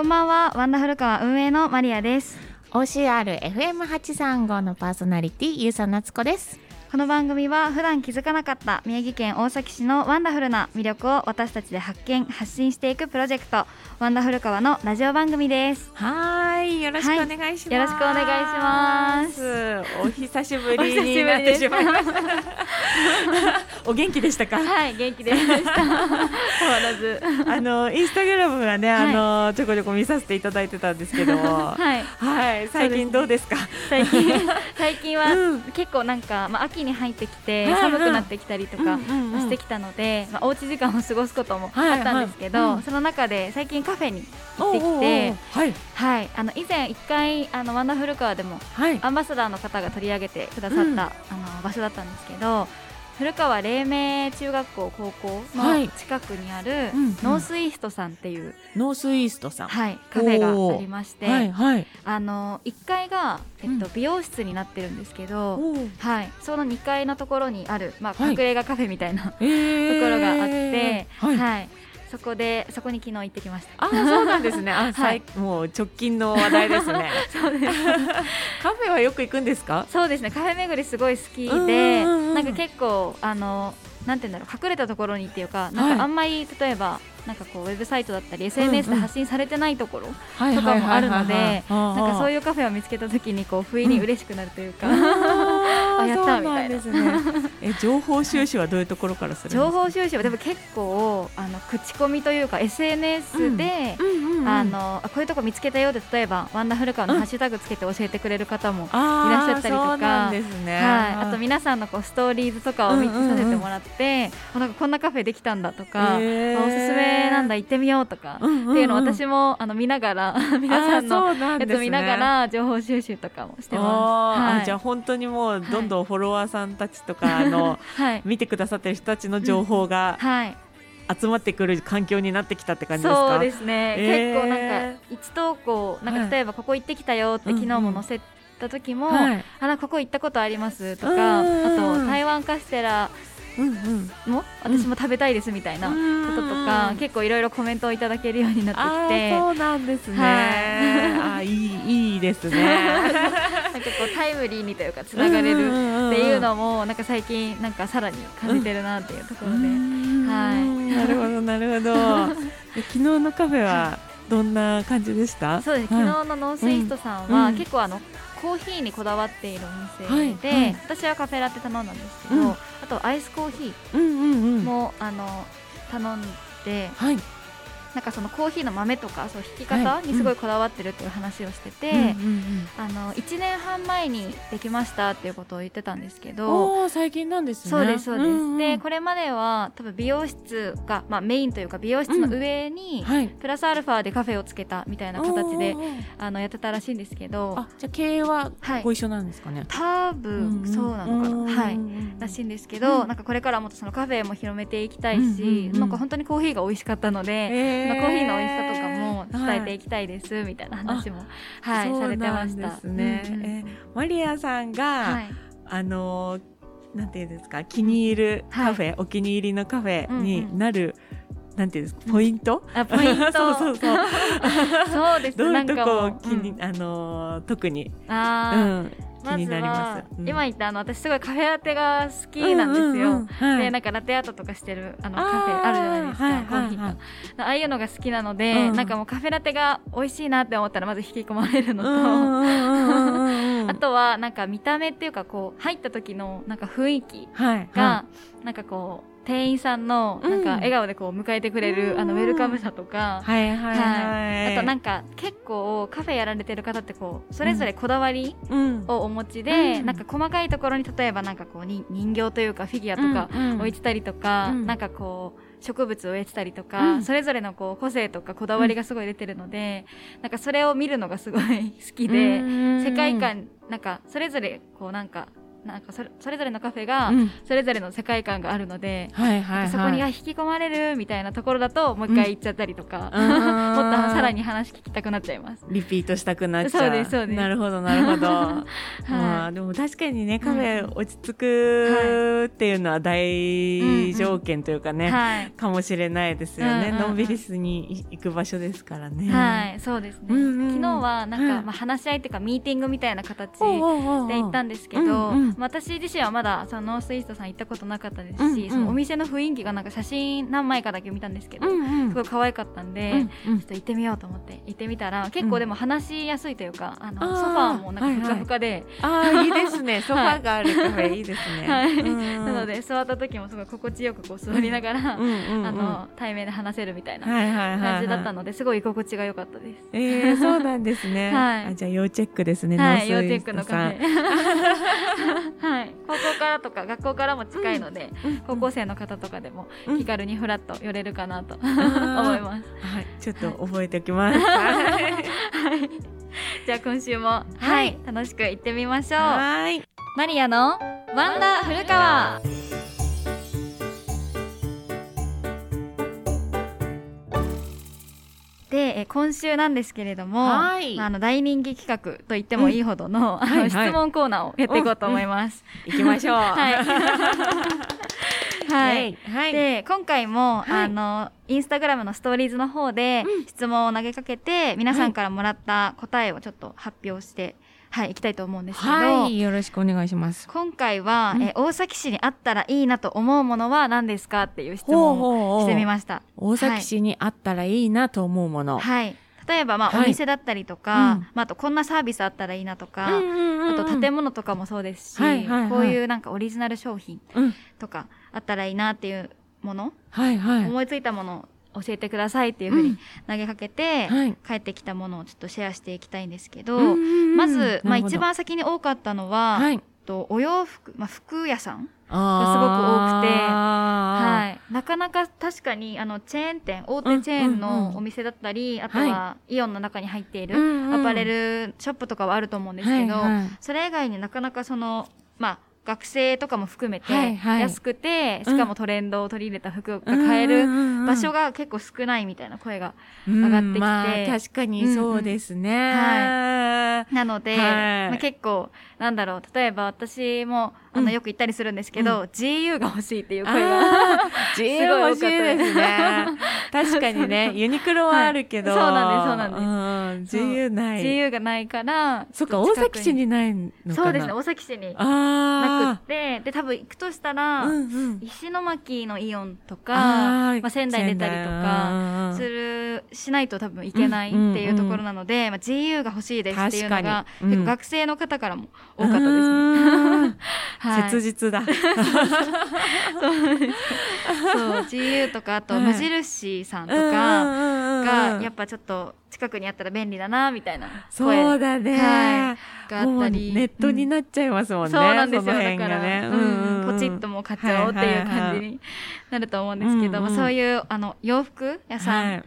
こんばんはワンダフル川運営のマリアです。OCRFM835 のパーソナリティゆうさなつこです。この番組は普段気づかなかった宮城県大崎市のワンダフルな魅力を私たちで発見発信していくプロジェクトワンダフル川のラジオ番組です。はいよろしくお願いします、はい、よろしくお願いします。お久しぶりになってしまいました。お元気でしたか？はい元気でした。変わらず。あのインスタグラムはね、あの、はい、ちょこちょこ見させていただいてたんですけど。もはい、はい、最近どうですか？最近最近は、うん、結構なんかまあ秋に入ってきて寒くなってきたりとかしてきたので、まあ、おうち時間を過ごすこともあったんですけど、その中で最近カフェに行ってきてはい、あの以前一回あのワンダフルカーでもアンバサダーの方が取り上げてくださった、あの場所だったんですけど古川黎明中学校高校の近くにあるノースイーストさんっていう、ノースイーストさん、はい、カフェがありまして、はいはい、あの1階が、えっと、美容室になってるんですけど、はい、その2階のところにある、まあ、隠れ家カフェみたいな、ところがあって、はいそこでそこに昨日行ってきました。あ、そうなんですね。あ、はい、もう直近の話題ですね。そうです。カフェはよく行くんですか？そうですね。カフェ巡りすごい好きで、なんか結構あのなんて言うんだろう隠れたところにっていうか、なんかあんまり例えばなんかこうウェブサイトだったり SNS で発信されてないところとかもあるのでなんかそういうカフェを見つけた時にこう不意に嬉しくなるというか、あやったみたいな。え情報収集はどういうところからする情報収集はでも結構あの口コミというか SNS で、あのこういうとこ見つけたようで例えばワンダフルカーのハッシュタグつけて教えてくれる方もいらっしゃったりとか、ね、はい、あと皆さんのこうストーリーズとかを見てさせてもらって、あなんかこんなカフェできたんだとか、えー、おすすめなんだ行ってみようとか、っていうのを私もあの見ながら皆さんのやつ見ながら情報収集とかもしてます。はい、じゃあ本当にもうどんどんフォロワーさんたちとか、あの、はい、見てくださってる人たちの情報が、はい集まってくる環境になってきたって感じですか？そうですね、えー、結構なんか一投稿なんか例えばここ行ってきたよって昨日も載せた時も、はい、あここ行ったことありますとかあと台湾カステラうんうん、も私も食べたいですみたいなこととか、結構いろいろコメントをいただけるようになってきて。そうなんですね、はい、あいいいいですね。なんかこうタイムリーにというかつながれるいうのもなんか最近なんかさらに感じてるなっていうところで、はい。なるほどなるほど。昨日のカフェはどんな感じでした？そうです、昨日のノースイーストさんは、結構あのコーヒーにこだわっているお店で、はい。はい、私はカフェラテ頼んだんですけど、うん、あとアイスコーヒーも、あの頼んで、はい、なんかそのコーヒーの豆とかそう引き方にすごいこだわってるっていう話をしてて、あの1年半前にできましたっていうことを言ってたんですけど最近なんですね。そうですそうです、うんうん、でこれまでは多分美容室が、まあ、メインというか美容室の上に、プラスアルファでカフェをつけたみたいな形であのやってたらしいんですけどあじゃあ経営はご一緒なんですかね、はい、多分そうなのかな、はい。らしいんですけど、なんかこれからもっとそのカフェも広めていきたいし、なんか本当にコーヒーが美味しかったので、えーまあ、コーヒーの美味しさとかも伝えていきたいです、みたいな話も、はい、されてました。ね、うん。えマリアさんが、はい、あのなんていうんですか気に入るカフェ、はい、お気に入りのカフェになる、うんうん、なんていうんですかポイント、あポイント。そうそうそう。そうですどういうとこ気に、うん、あの特に。あ、うん、気になります、うん、今言ったあの私すごいカフェラテが好きなんですよ、うんうんうんはい、でなんかラテアートとかしてるあのカフェあるじゃないですか、はいはいはい、コーヒーと。ああいうのが好きなので、うん、なんかもうカフェラテが美味しいなって思ったらまず引き込まれるのと、あとはなんか見た目っていうかこう入った時のなんか雰囲気が、はいはい、なんかこう店員さんのなんか笑顔でこう迎えてくれる、あのウェルカムさとか、はいはいはい、あとなんか結構カフェやられてる方ってこうそれぞれこだわりをお持ちで、なんか細かいところに例えばなんかこうに人形というかフィギュアとか置いてたりとか、なんかこう植物を植えてたりとか、うん、それぞれのこう個性とかこだわりがすごい出てるので、うん、なんかそれを見るのがすごい好きで世界観なんかそれぞれこうなんかなんかそれそれぞれのカフェがそれぞれの世界観があるので、はいはいはい、そこに引き込まれるみたいなところだともう一回行っちゃったりとか、うん、もっとさらに話聞きたくなっちゃいます。リピートしたくなっちゃう。そうですそうです。なるほどなるほど、はい、まあでも確かにねカフェ落ち着くっていうのは大条件というかね、はい、かもしれないですよね、のんびりすに行く場所ですからね。はいそうですね、うんうん、昨日はなんか、まあ、話し合いっていうかミーティングみたいな形で行ったんですけど、私自身はまだそのノースイーストさん行ったことなかったですし、うんうん、そのお店の雰囲気がなんか写真何枚かだけ見たんですけど、うんうん、すごい可愛かったんで、うんうん、ちょっと行ってみようと思って行ってみたら結構でも話しやすいというか、あのソファーもなんかふかふかで、はいはい、あいいですね。ソファーがあるカフェいいですね、はい、なので座った時もすごい心地よくこう座りながら、うんうんうん、あの対面で話せるみたいな感じだったのですごい居心地が良かったです。えー、そうなんですね。はい、あじゃあ要チェックですね。はい、要チェックのカフェ。はい、高校からとか学校からも近いので、うん、高校生の方とかでも気軽にフラッと寄れるかなと、思います。はい、ちょっと覚えておきます。はい。じゃあ今週もはい、楽しく行ってみましょう。はい。マリアのワンダ古川。で、え今週なんですけれども、はい、まあ、あの大人気企画と言ってもいいほどのうん、あの、質問コーナーをやっていこうと思います。うん、行きましょう。はい。はい、はい、で今回も、はい、あのインスタグラムのストーリーズの方で質問を投げかけて、皆さんからもらった答えをちょっと発表してはい、行きたいと思うんですけど、はい、よろしくお願いします。今回は、うん、え大崎市にあったらいいなと思うものは何ですかっていう質問をしてみました。大崎市にあったらいいなと思うもの。はい。例えば、まあ、お店だったりとか、はい、まあ、あとこんなサービスあったらいいなとか、うんうんうん、あと建物とかもそうですし、はいはいはい、こういうなんかオリジナル商品とかあったらいいなっていうもの、はいはい、思いついたもの教えてくださいっていうふうに投げかけて、うんはい、帰ってきたものをちょっとシェアしていきたいんですけど、まず、まあ、一番先に多かったのは、はい、とお洋服、まあ、服屋さんがすごく多くて、はい、なかなか確かにあのチェーン店大手チェーンのお店だったり、うんうんうん、あとはイオンの中に入っているアパレルショップとかはあると思うんですけど、はいはい、それ以外になかなかそのまあ学生とかも含めて安くて、しかもトレンドを取り入れた服が買える場所が結構少ないみたいな声が上がってきて、まあ、確かにそうですね、はい、なので、はい、まあ、結構なんだろう例えば私もあのよく言ったりするんですけど、うん、GU が欲しいっていう声が GU 欲しいですね。確かにね ユニクロはあるけど、はい、そうなんですそうなんです、うん、GU ない。GU がないからそっか大崎市にないのそうですね大崎市になくってで多分行くとしたら、うんうん、石巻のイオンとかまあ、仙台出たりとかするしないと多分行けないっていうところなので、うんうん、まあ、GU が欲しいですっていうのが、結構学生の方からも多かったですね。はい、切実だ。そう GU とかあと無印さんとかがやっぱちょっと近くにあったら便利だなみたいなそうだね、はい、があったり。ネットになっちゃいますもんね、そうなんですよ、だから、ね、うんポチッとも買っちゃおうっていう感じになると思うんですけど、まあ、そういうあの洋服屋さん、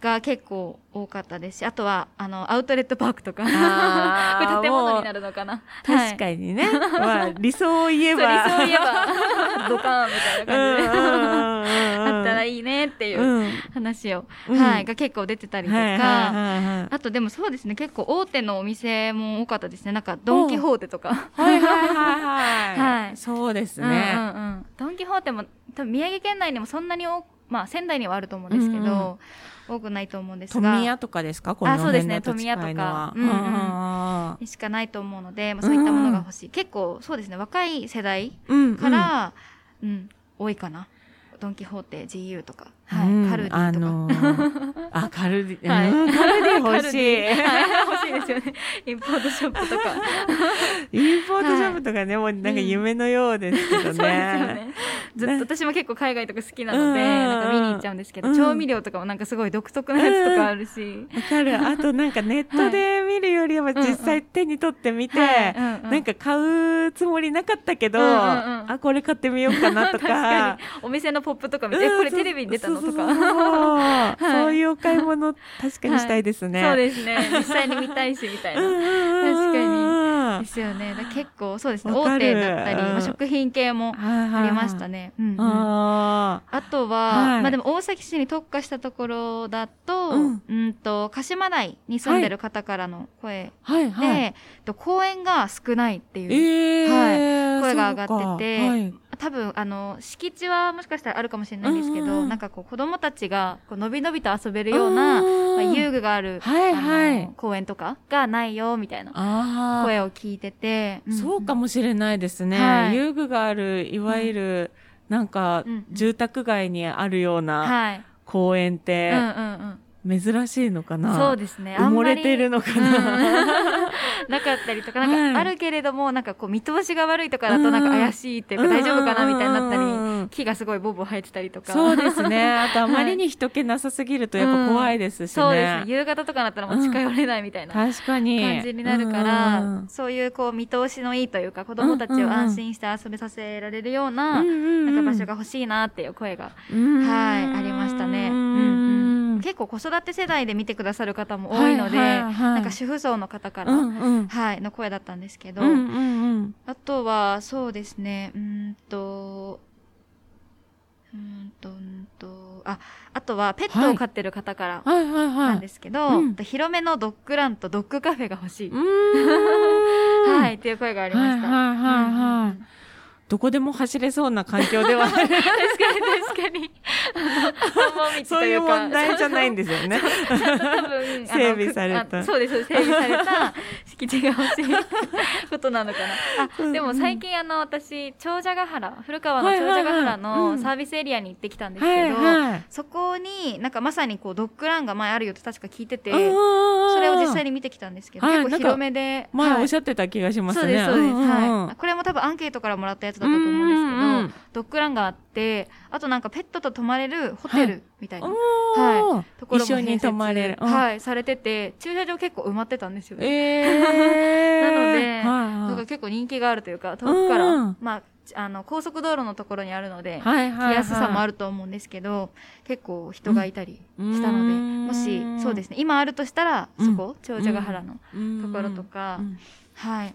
が結構多かったですしあとはあのアウトレットパークとか 建物になるのかな。確かにね、はい、まあ理想を言えば。理想を言えば ドカーンみたいな感じで。あったらいいねっていう話を、うん、はい、が結構出てたりとか、あとでもそうですね結構大手のお店も多かったですね。なんかドン・キホーテとか。はいはいはいはい、はい、そうですね、うんうんうん、ドン・キホーテも多分宮城県内にもそんなにまあ仙台にはあると思うんですけど、うんうん多くないと思うんですが。富谷とかですか？このあそうですね。富谷とか、うんうん、しかないと思うので、まあ、そういったものが欲しい、結構そうですね。若い世代から、うん、うん、多いかな。ドン・キホーテ GU とか、はい、カルディとか、あのー、あカルディ、はい、カルディ欲しい、はい、欲しいですよね。インポートショップとか。インポートショップとかね、もうなんか夢のようですけどね、うん、ね。ずっと私も結構海外とか好きなので、なんか見に行っちゃうんですけど、調味料とかもなんかすごい独特なやつとかあるし。わ、かる。あとなんかネットで見るよりは実際手に取ってみて、なんか買うつもりなかったけど、あこれ買ってみようかなとか。お店のポップとか見て、これテレビに出たのとか。そういうお買い物確かにしたいですね、そうですね。実際に見たいしみたいな。確かに。ですよね。結構そうですね。大手だったり、まあ、食品系もありましたね。うんうん、あとは、はい、まあでも大崎市に特化したところだと、うん、うんと鹿島台に住んでる方からの声で、公園が少ないっていう、えー、はい、声が上がってて、はい、多分あの敷地はもしかしたらあるかもしれないんですけど、うんうん、なんかこう子供たちがこうのびのびと遊べるような、まあ、遊具がある、はいはい、公園とかがないよみたいな声を聞いてて、うんうん、そうかもしれないですね、はい、遊具があるいわゆる、なんか住宅街にあるような公園って、うんうんうん珍しいのかな？そうですね。埋もれてるのかな、うん。なかったりとかなんかあるけれども、なんかこう見通しが悪いとかだとなんか怪しいっていうか大丈夫かなみたいになったり木がすごいボボ生えてたりとか。そうですね。あとあまりに人気なさすぎるとやっぱ怖いですしね、そうです夕方とかだったらもう近寄れないみたいな感じになるから、そういうこう見通しのいいというか子供たちを安心して遊びさせられるような,、なんか場所が欲しいなっていう声が、はいありましたね。うんうん結構子育て世代で見てくださる方も多いので、なんか主婦層の方から、うんうん、はい、の声だったんですけど、あとはそうですねうんとうんとうんとああとはペットを飼ってる方からなんですけど、広めのドッグランとドッグカフェが欲しい。はいっていう声がありました。はいはいはいはいどこでも走れそうな環境では。確かに確かに。そういう問題じゃないんですよね。整備された。そうです整備された敷地が欲しいことなのかな。あでも最近あの私長者ヶ原古川の長者ヶ原のサービスエリアに行ってきたんですけど、そこになんかまさにこうドッグランが前あるよって確か聞いててそれを実際に見てきたんですけど、結構広めで前おっしゃってた気がしますね、そうですそうです、はい。これも多分アンケートからもらったやつだったと思うんですけど、うんうん、ドッグランがあってあとなんかペットと泊まれるホテルみたいな、はい、ところも一緒に泊まれる、はい、されてて駐車場結構埋まってたんですよ。ね、えー、なので、なんか結構人気があるというか遠くから、まああの高速道路のところにあるので、はいはいはい、来やすさもあると思うんですけど結構人がいたりしたので、もしそうですね今あるとしたらそこ、長者ヶ原のところとか、はい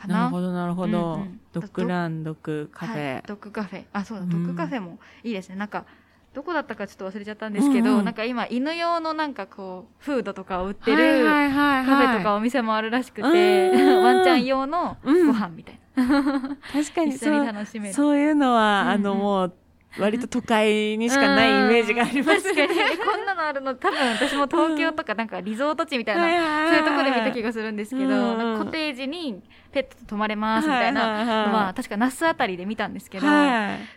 かな。なるほど、なるほど。うんうん、ドッグラン、ドッグカフェ、はい、ドッグカフェ。あ、そうだ、ドッグカフェもいいですね。なんか、どこだったかちょっと忘れちゃったんですけど、うんうん、なんか今犬用のなんかこうフードとかを売ってるカフェとかお店もあるらしくて、ワンちゃん用のご飯みたいな、うん、確かにそうそういうのは、うんうん、あのもう割と都会にしかないイメージがあります確かに。こんなのあるの？多分私も東京とかなんかリゾート地みたいな、そういうところで見た気がするんですけど、コテージにペットと泊まれますみたいなのは確か那須あたりで見たんですけど、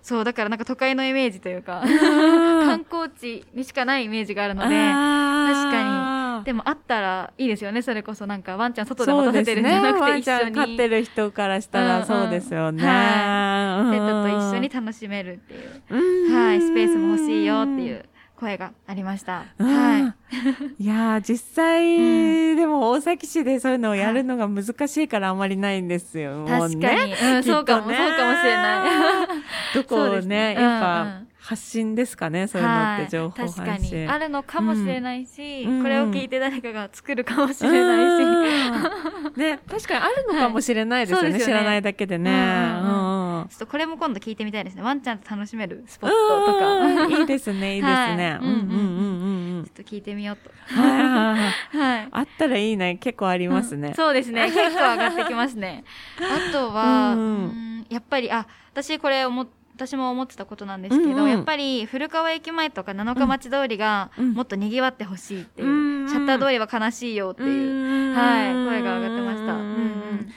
そうだからなんか都会のイメージというか 観光地にしかないイメージがあるので確かにでもあったらいいですよねそれこそなんかワンちゃん外で待たせてるんじゃなくて一緒に、飼ってる人からしたらそうですよね、はい、ペットと一緒に楽しめるっていう。はい、スペースも欲しいよっていう声がありました。はい。いや実際、うん、でも大崎市でそういうのをやるのが難しいからあんまりないんですよ。確かに、ねうん、そうかも、そうかもしれない。どこをね、やっぱ、発信ですかねそういうのって情報発信、はい、確かに。あるのかもしれないし、うん、これを聞いて誰かが作るかもしれないし、うん、ね確かにあるのかもしれないですよね。はい、よね。知らないだけでね、うんちょっとこれも今度聞いてみたいですね。ワンちゃんと楽しめるスポットとか。いいですね いいですね、はい、うんうんうん。うんちょっと聞いてみようと。はいあったらいいね。結構ありますね、そうですね。結構上がってきますね。あとは、うんやっぱりあ私これ思私も思ってたことなんですけど、うんうん、やっぱり古川駅前とか七日町通りがもっと賑わってほしいっていう、うん、シャッター通りは悲しいよっていう、うん、はい、声が上がってました。うんうん、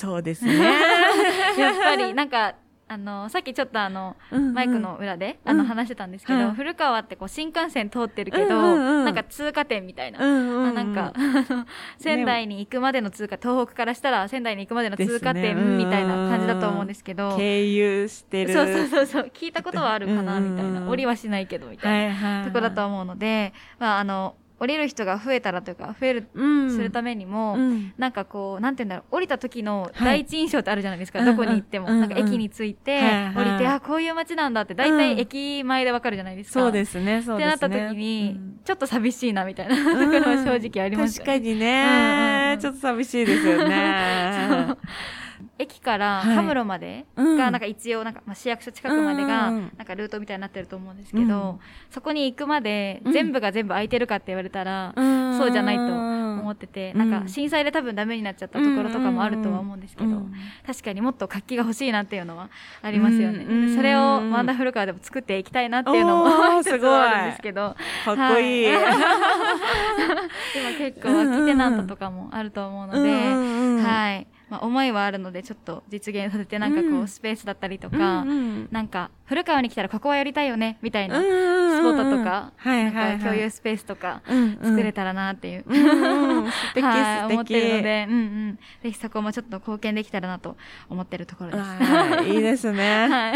そうですね。やっぱりなんかあのさっきちょっとあの、うんうん、マイクの裏で、あの話してたんですけど、うん、古川ってこう新幹線通ってるけど、うんうんうん、なんか通過点みたいな、うんうんうん、なんか 仙台に行くまでの通過東北からしたら仙台に行くまでの通過点みたいな感じだと思うんですけど、ね、経由してる。そうそうそうそう。聞いたことはあるかなみたいな、降りはしないけどみたいな、はいはいはい、とこだと思うので、まああの降りる人が増えたらというか増える、するためにも、うん、なんかこうなんて言うんだろう降りた時の第一印象ってあるじゃないですか、はい、どこに行っても、うん。うん、なんか駅に着いて、降りてあこういう街なんだって大体駅前でわかるじゃないですか、そうですねそうですね。ってなった時に、ちょっと寂しいなみたいなところは正直あります、ね、確かにね、ちょっと寂しいですよね 駅からカムロまでが、なんか一応なんか、まあ、市役所近くまでが、なんかルートみたいになってると思うんですけど、そこに行くまで全部が全部空いてるかって言われたら、そうじゃないと思ってて、なんか震災で多分ダメになっちゃったところとかもあるとは思うんですけど、確かにもっと活気が欲しいなっていうのはありますよね。それをワンダフルカーでも作っていきたいなっていうのも すごい。あるんですけど。かっこいい。今結構空きテナントとかもあると思うので、はい。まあ、思いはあるのでちょっと実現させてなんかこう、うん、スペースだったりとか、うんうん、なんか古川に来たらここはやりたいよねみたいなスポットとか,、なんか共有スペースとか作れたらなっていう、はい、思ってるので、うんうん、ぜひそこもちょっと貢献できたらなと思ってるところです。いいですね。は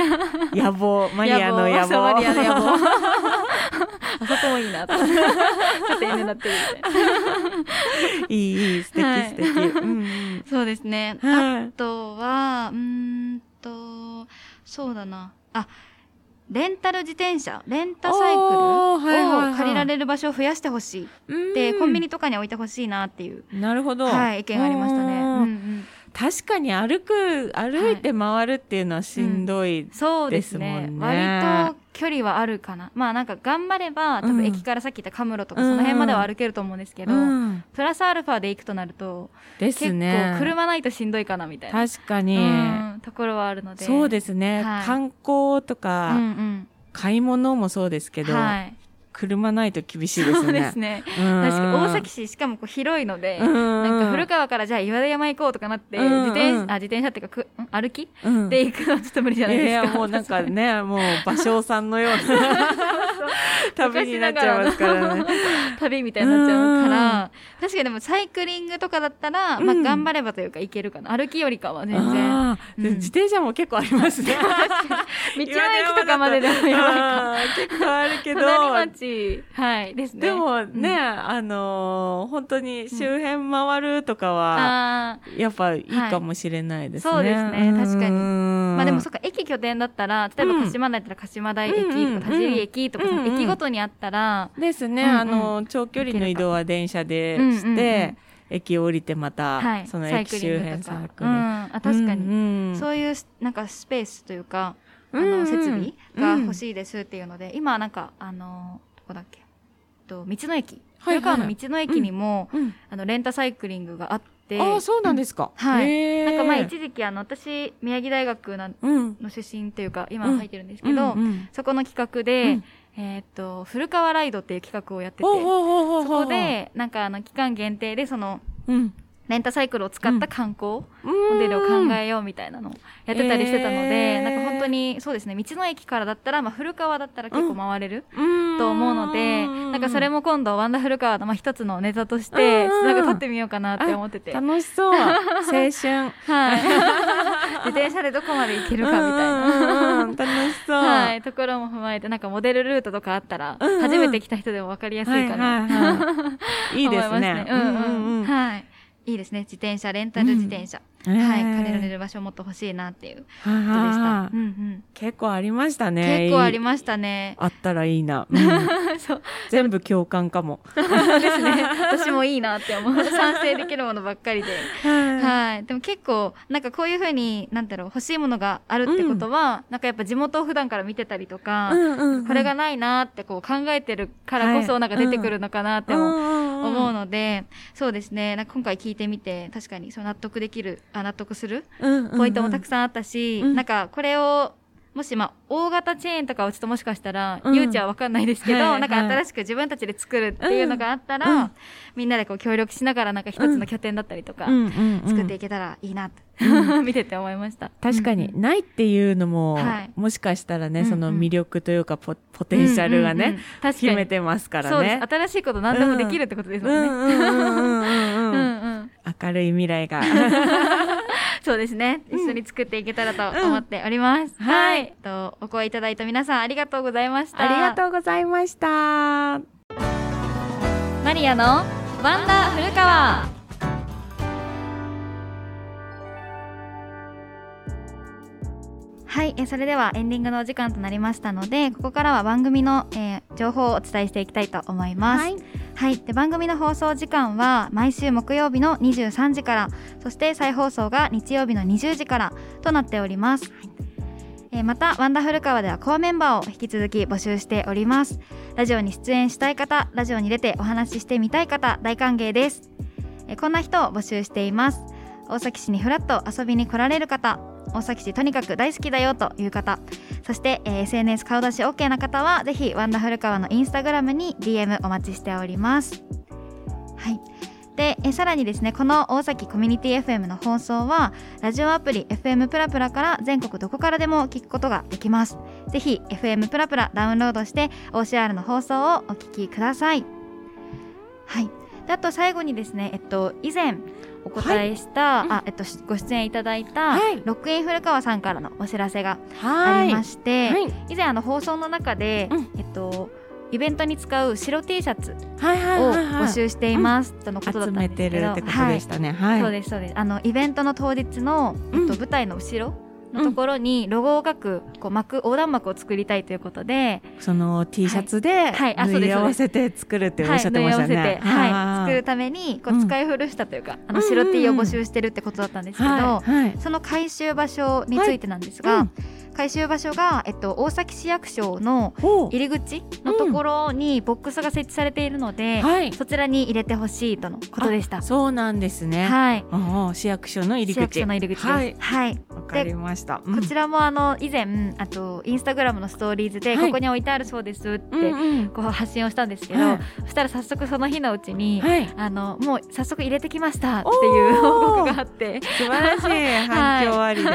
い、野望マリアの野望。野望。あそこもいいなと。ちょっと夢なってるみた い。いいいい素敵素敵。うん、そうですね。あとはうんとそうだな。あレンタル自転車。レンタサイクルを借りられる場所を増やしてほしい。でコンビニとかに置いてほしいなっていう。なるほど、はい、意見がありましたね。うんうん確かに歩く歩いて回るっていうのはしんどいですもん。ね。はいうん、そうですね。割と距離はあるかな。まあなんか頑張れば多分駅からさっき言ったカムロとかその辺までは歩けると思うんですけど、うん、プラスアルファで行くとなるとですね。結構車ないとしんどいかなみたいな確かに、うん、ところはあるので。そうですね、はい、観光とか、うんうん、買い物もそうですけど、はい車ないと厳しいですね。そうですね。確かに大崎市しかもこう広いので、なんか古川からじゃあ岩田山行こうとかなって、自転車、あ、自転車っていうかく、歩き、で行くのはちょっと無理じゃないですか。いやもうなんかね、もう芭蕉さんのような旅になっちゃいますからね。旅みたいになっちゃうから、確かにでもサイクリングとかだったら、まあ頑張ればというか行けるかな。歩きよりかは全然。自転車も結構ありますね。道の駅とかまででも。結構あるけど。し、はい。ですね。でもね、うん、あのー、本当に周辺回るとかは、うん、やっぱいいかもしれないですね。はい、そうですね、確かに。まあでもそっか、駅拠点だったら、例えば鹿島台だったら鹿島台駅とか田尻駅とか、駅ごとにあったら。ですね、あの、長距離の移動は電車でして、駅降りてまた、はい、その駅周辺サークル、うん、あ確かに、うんうん、そういうなんかスペースというかあの設備が欲しいですっていうので、今なんかあのこだっけ？と道の駅。古川の道の駅にも、うん、あのレンタサイクリングがあって。あそうなんですか、はい、なんかまあ一時期あの私宮城大学の,、の出身というか今入ってるんですけど、うんうん、そこの企画で、えっ、と古川ライドっていう企画をやっててそこでなんかあの期間限定でその、レンタサイクルを使った観光モデルを考えようみたいなのをやってたりしてたので、なんか本当にそうですね道の駅からだったら、まあ、古川だったら結構回れると思うので、なんかそれも今度ワンダフル川の、まあ、一つのネタとしてなんか撮ってみようかなって思ってて。楽しそう。青春。はい。自転車でどこまで行けるかみたいな。楽しそう、はい、ところも踏まえてなんかモデルルートとかあったら、初めて来た人でも分かりやすいかな、いいですね。うんうんうん、はいいいですね。自転車レンタル自転車、うん、はい借りられる場所もっと欲しいなっていうことでした、うんうん、結構ありましたね。結構ありましたね。あったらいいな、うん、そう。全部共感かも。ですね。私もいいなって思う。賛成できるものばっかりで。はい。でも結構なんかこういうふうになんだろう欲しいものがあるってことは、うん、なんかやっぱ地元を普段から見てたりとか、うんうんうん、これがないなってこう考えてるからこそなんか出てくるのかなっても思うので、そうですね。なんか今回聞いてみて確かにそう納得できるあ納得する？ポイントもたくさんあったし、うん、なんかこれをもしまあ大型チェーンとかをちょっともしかしたら、うん、ゆうちゃんは分かんないですけど、はい、なんか新しく自分たちで作るっていうのがあったら、うん、みんなでこう協力しながらなんか一つの拠点だったりとか、作っていけたらいいなと、見てて思いました。確かに、ないっていうのも、はい、もしかしたらね、その魅力というかポポテンシャルがね、決めてますからね。新しいこと何でもできるってことですもんね。明るい未来が そうですね。一緒に作っていけたらと思っております。うん、はい。とお声いただいた皆さんありがとうございました。ありがとうございました。マリアのワンダ古川はい、えそれではエンディングのお時間となりましたのでここからは番組の、えー、情報をお伝えしていきたいと思います。はい。はい、で番組の放送時間は毎週木曜日の23時からそして再放送が日曜日の20時からとなっております、はい、えー、またワンダフル川ではコアメンバーを引き続き募集しております。ラジオに出演したい方ラジオに出てお話ししてみたい方大歓迎です、えー、こんな人を募集しています。大崎市にフラッと遊びに来られる方大崎市とにかく大好きだよという方。そして、えー、SNS 顔出し OK な方はぜひワンダフル川のインスタグラムに DM お待ちしております。はい。でえさらにですねこの大崎コミュニティ FM の放送はラジオアプリ FM プラプラから全国どこからでも聞くことができます。ぜひ FM プラプラダウンロードして OCR の放送をお聞きください。はい。であと最後にですねえっと以前お答えした、はい、あえっと、ご出演いただいた、はい、ロックイン古川さんからのお知らせがありまして、はい、以前あの放送の中で、うん、えっとイベントに使う白 T シャツを募集していますとのことだったんですけど、はい、そうですそうです。あのイベントの当日の、えっと、舞台の後ろのところにロゴを書くこう幕横断幕を作りたいということでその T シャツで縫い合わせて作るっておっしゃってましたね。はい、はい、作るためにこう使い古したというか、あの白 T を募集してるってことだったんですけど、その回収場所についてなんですが。回収場所が、えっと、大崎市役所の入り口のところにボックスが設置されているので、うんそちらに入れてほしいとのことでした。そうなんですね。はい。市役所の入り口。市役所の入り口です。はい。はい、わかりました。こちらもあの以前あとインスタグラムのストーリーズで、ここに置いてあるそうですって、こう発信をしたんですけど、はい、そしたら早速その日のうちに、はい、あのもう早速入れてきましたっていう報告があって。素晴らしい。反響ありで、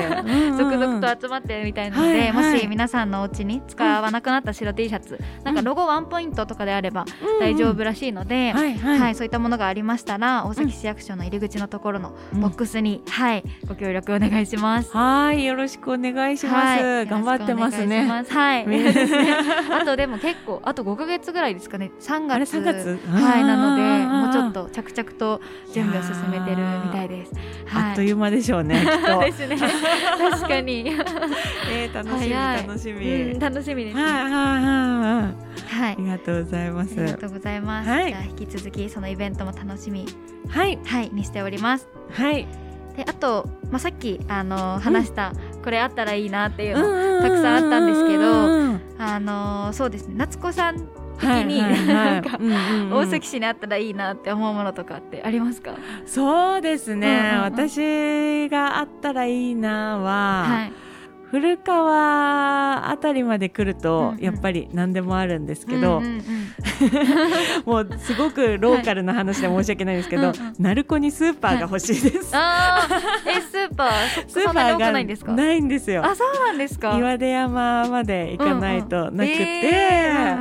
続々と集まってるみたいなので、もし皆さんのお家に使わなくなった白 T シャツ、うん、なんかロゴワンポイントとかであれば大丈夫らしいので、はい、はい、そういったものがありましたら大崎市役所の入り口のところのボックスに、はいご協力お願いします。はいよろしくお願いします。頑張ってますね。はい。あとでも結構あと5か月ぐらいですかね。3月 ,3 月？はいなので着々と準備を進めてるみたいです。あっという間でしょうね。きっと。ですね。確かに。えー、楽しみ楽しみ、うん、楽しみです、ね、はいはいはいはい。ありがとうございます。ありがとうございます、はい、じゃあ引き続きそのイベントも楽しみ。はい。はいにしております。はい。であと、まあ、さっきあの話した、うん、これあったらいいなっていうのたくさんあったんですけどあのそうですね。夏子さん的になんか大崎市にあったらいいなって思うものとかってありますか？そうですね、私があったらいいなは、はい。古川あたりまで来ると、やっぱり何でもあるんですけど、もうすごくローカルな話で申し訳ないですけど、鳴子にスーパーが欲しいです。あえスーパー？スーパーがないんですよ。あそうなんですか。岩出山まで行かないとなくて。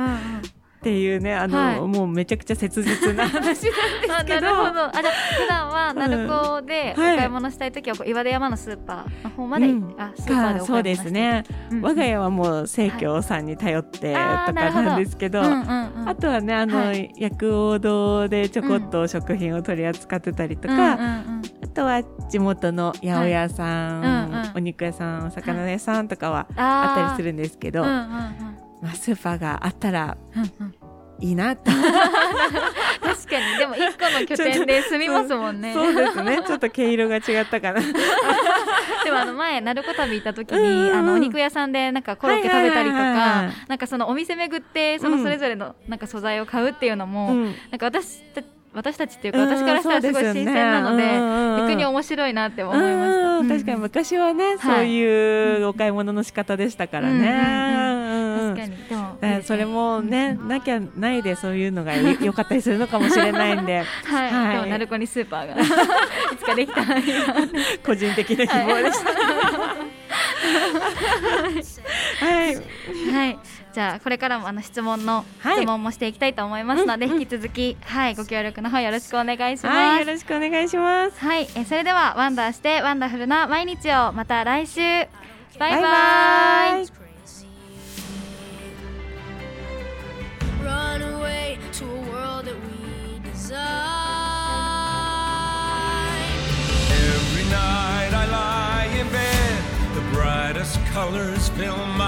っていうねあの、はい、もうめちゃくちゃ切実な話なんですけど。なるほど。あじゃ普段は鳴子でお買い物したい時は、こう岩出山のスーパーの方まで、うん、あスーパーでおそうですね、うん、我が家はもう生協さんに頼ってとかなんですけど,、あとはねあの、はい、薬王堂でちょこっと食品を取り扱ってたりとか、あとは地元の八百屋さん、はい、お肉屋さんお魚屋さんとかはあったりするんですけど、まあ、スーパーがあったらいいな 確かに。でも一個の拠点で住みますもんね。そうですね。ちょっと毛色が違ったかな。でもあの前鳴子旅行った時に、うんうん、あのお肉屋さんでなんかコロッケ食べたりとかなんかそのお店巡ってそのそれぞれのなんか素材を買うっていうのも、うん、なんか私た私たちっていうか私からしたらすごい新鮮なので,、逆に面白いなって思いました、確かに昔はね、そういうお買い物の仕方でしたからね、確かに。でもそれもね、なきゃないでそういうのが良 かったりするのかもしれないんで。はい、でも鳴子にスーパーが いつかできた個人的な希望でした、はい、はい。じゃあこれからもあの質問の質問もしていきたいと思いますので、はい、引き続き、はい、ご協力の方よろしくお願いします、はい、よろしくお願いします。はい。えそれではワンダーしてワンダフルな毎日をまた来週。バイバイ Every night I lie in bed, the brightest colors fill my